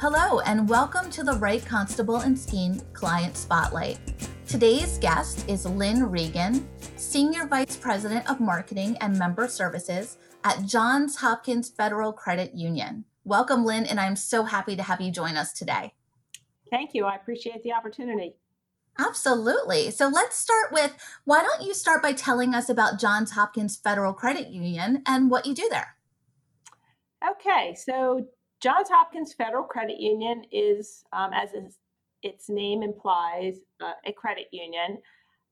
Hello, and welcome to the Wright Constable and Skeen Client Spotlight. Today's guest is Lynn Regan, Senior Vice President of Marketing and Member Services at Johns Hopkins Federal Credit Union. Welcome, Lynn, and I'm so happy to have you join us today. Thank you. I appreciate the opportunity. Absolutely. So let's start with why don't you start by telling us about Johns Hopkins Federal Credit Union and what you do there? Okay, so Johns Hopkins Federal Credit Union is, um, as its name implies, uh, a credit union.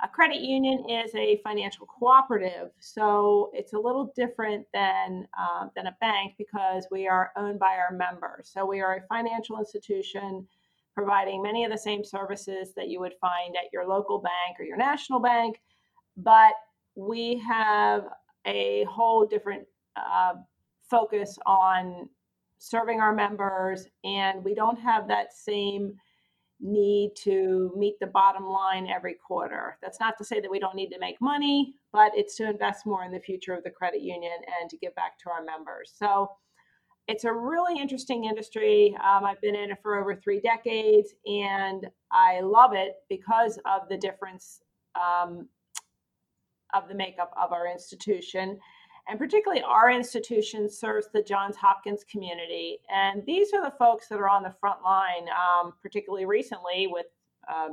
A credit union is a financial cooperative, so it's a little different than uh, than a bank because we are owned by our members. So we are a financial institution providing many of the same services that you would find at your local bank or your national bank, but we have a whole different uh, focus on serving our members, and we don't have that same need to meet the bottom line every quarter. That's not to say that we don't need to make money, but it's to invest more in the future of the credit union and to give back to our members. So it's a really interesting industry. Um, I've been in it for over three decades, and I love it because of the difference um, of the makeup of our institution. And particularly, our institution serves the Johns Hopkins community. And these are the folks that are on the front line, um, particularly recently with uh,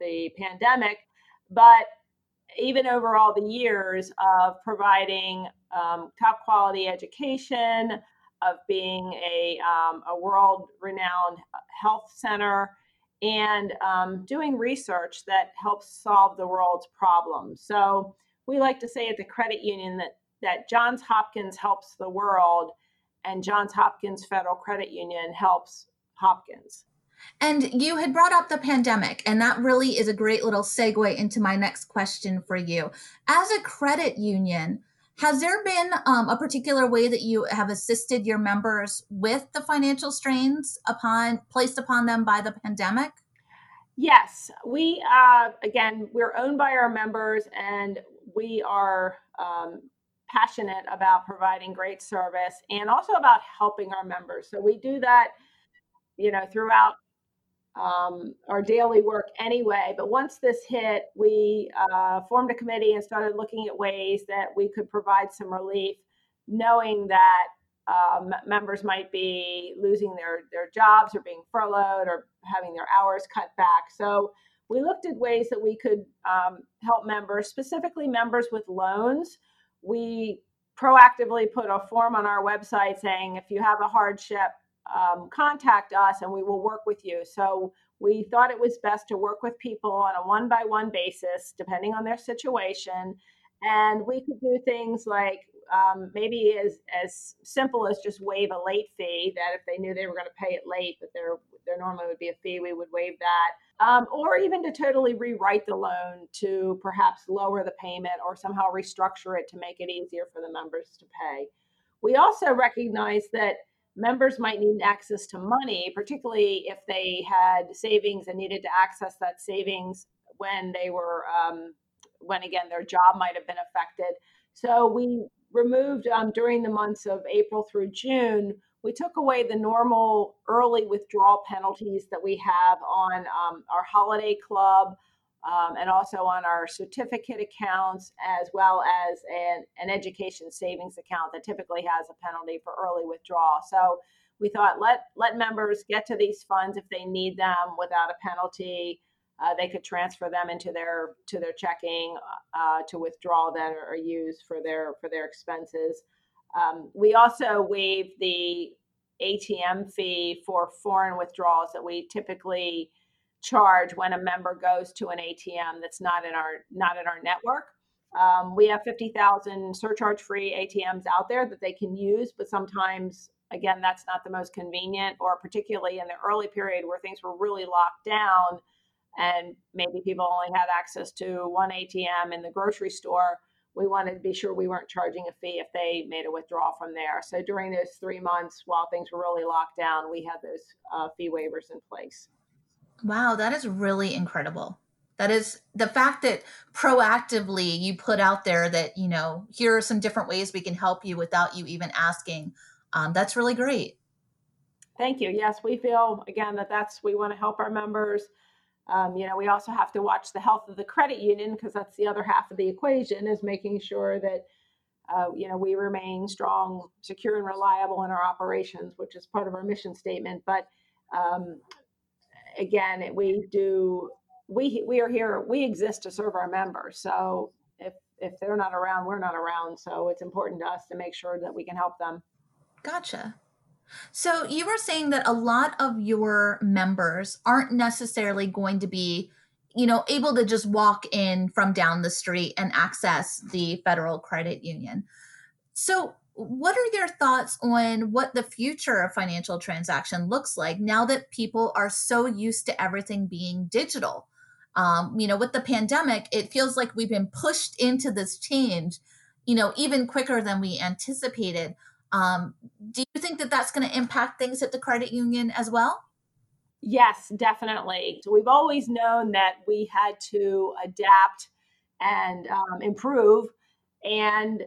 the pandemic. But even over all the years of providing um, top quality education, of being a, um, a world renowned health center and um, doing research that helps solve the world's problems. So we like to say at the credit union that, that Johns Hopkins helps the world and Johns Hopkins Federal Credit Union helps Hopkins. And you had brought up the pandemic, and that really is a great little segue into my next question for you. As a credit union, has there been um, a particular way that you have assisted your members with the financial strains upon placed upon them by the pandemic? Yes, we uh, again we're owned by our members, and we are um, passionate about providing great service and also about helping our members. So we do that, you know, throughout um, our daily work anyway. But once this hit, we uh, formed a committee and started looking at ways that we could provide some relief, knowing that um, members might be losing their, their jobs or being furloughed or having their hours cut back. So we looked at ways that we could um, help members, specifically members with loans. We proactively put a form on our website saying if you have a hardship, um, contact us and we will work with you. So we thought it was best to work with people on a one by one basis, depending on their situation. And we could do things like um, maybe as, as simple as just waive a late fee that if they knew they were going to pay it late, that there, there normally would be a fee, we would waive that. Um, or even to totally rewrite the loan to perhaps lower the payment or somehow restructure it to make it easier for the members to pay. We also recognize that members might need access to money, particularly if they had savings and needed to access that savings when they were, um, when again, their job might have been affected. So we removed um, during the months of April through June, we took away the normal early withdrawal penalties that we have on um, our holiday club, um, and also on our certificate accounts, as well as an, an education savings account that typically has a penalty for early withdrawal. So we thought let let members get to these funds if they need them without a penalty. Uh, they could transfer them into their to their checking uh, to withdraw them or use for their for their expenses. Um, we also waive the ATM fee for foreign withdrawals that we typically charge when a member goes to an ATM that's not in our not in our network. Um, we have 50,000 surcharge free ATMs out there that they can use, but sometimes, again, that's not the most convenient, or particularly in the early period where things were really locked down and maybe people only had access to one ATM in the grocery store. We wanted to be sure we weren't charging a fee if they made a withdrawal from there. So during those three months while things were really locked down, we had those uh, fee waivers in place. Wow, that is really incredible. That is the fact that proactively you put out there that, you know, here are some different ways we can help you without you even asking. Um, that's really great. Thank you. Yes, we feel again that that's we want to help our members. Um, you know, we also have to watch the health of the credit union because that's the other half of the equation is making sure that uh, you know we remain strong, secure, and reliable in our operations, which is part of our mission statement. But um, again, we do we we are here. We exist to serve our members. So if if they're not around, we're not around. So it's important to us to make sure that we can help them. Gotcha. So you were saying that a lot of your members aren't necessarily going to be, you know, able to just walk in from down the street and access the federal credit union. So what are your thoughts on what the future of financial transaction looks like now that people are so used to everything being digital? Um, you know, with the pandemic, it feels like we've been pushed into this change, you know, even quicker than we anticipated. Um, do you think that that's going to impact things at the credit union as well? Yes, definitely. We've always known that we had to adapt and um, improve, and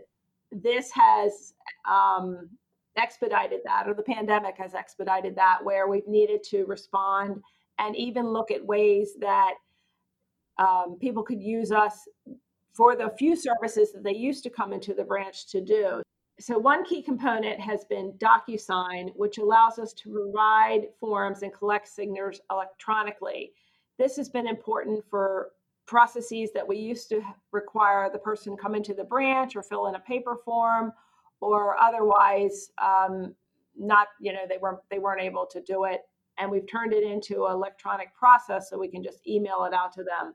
this has um, expedited that, or the pandemic has expedited that, where we've needed to respond and even look at ways that um, people could use us for the few services that they used to come into the branch to do so one key component has been DocuSign, which allows us to provide forms and collect signatures electronically. This has been important for processes that we used to require the person come into the branch or fill in a paper form or otherwise um, not you know they weren't they weren't able to do it and we've turned it into an electronic process so we can just email it out to them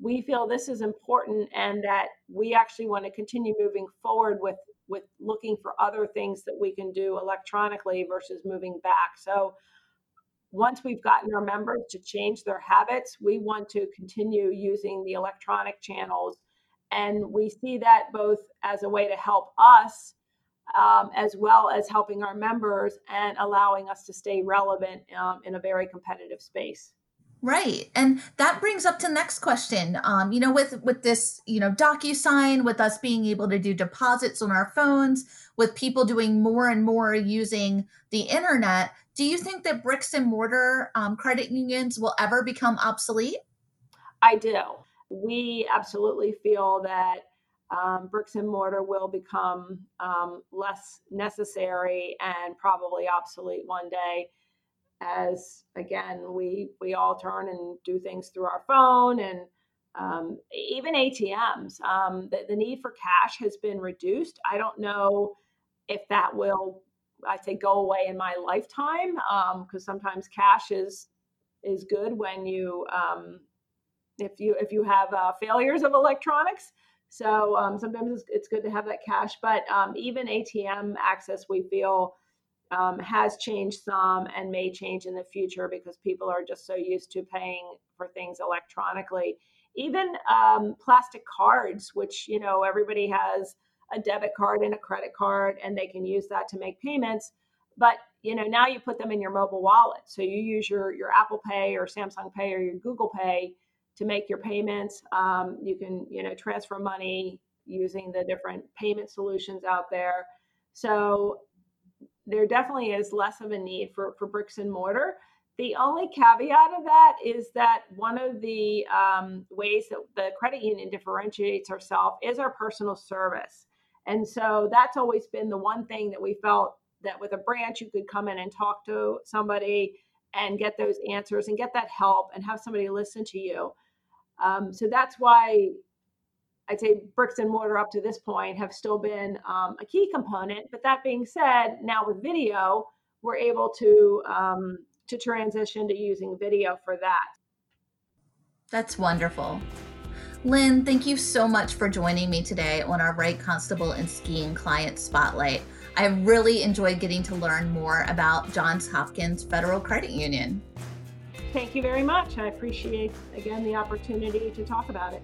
we feel this is important and that we actually want to continue moving forward with with looking for other things that we can do electronically versus moving back. So once we've gotten our members to change their habits, we want to continue using the electronic channels. And we see that both as a way to help us um, as well as helping our members and allowing us to stay relevant um, in a very competitive space. Right. And that brings up to next question. Um, you know, with with this, you know, DocuSign, with us being able to do deposits on our phones, with people doing more and more using the internet, do you think that bricks and mortar um, credit unions will ever become obsolete? I do. We absolutely feel that um, bricks and mortar will become um, less necessary and probably obsolete one day as again we we all turn and do things through our phone and um, even ATMs. Um, the, the need for cash has been reduced. I don't know if that will, I say, go away in my lifetime because um, sometimes cash is is good when you um, if you if you have uh, failures of electronics. So um, sometimes it's, it's, good to have that cash, but um, even ATM access, we feel um, has changed some and may change in the future because people are just so used to paying for things electronically. Even um, plastic cards, which you know everybody has a debit card and a credit card, and they can use that to make payments. But you know now you put them in your mobile wallet, so you use your your Apple Pay or Samsung Pay or your Google Pay to make your payments. Um, you can you know transfer money using the different payment solutions out there. So there definitely is less of a need for, for bricks and mortar. The only caveat of that is that one of the um, ways that the credit union differentiates herself is our personal service. And so that's always been the one thing that we felt that with a branch, you could come in and talk to somebody and get those answers and get that help and have somebody listen to you. Um, so that's why I'd say bricks and mortar up to this point have still been um, a key component. But that being said, now with video, we're able to um, to transition to using video for that. That's wonderful. Lynn, thank you so much for joining me today on our Wright Constable and Skeen Client Spotlight. I really enjoyed getting to learn more about Johns Hopkins Federal Credit Union. Thank you very much. I appreciate, again, the opportunity to talk about it.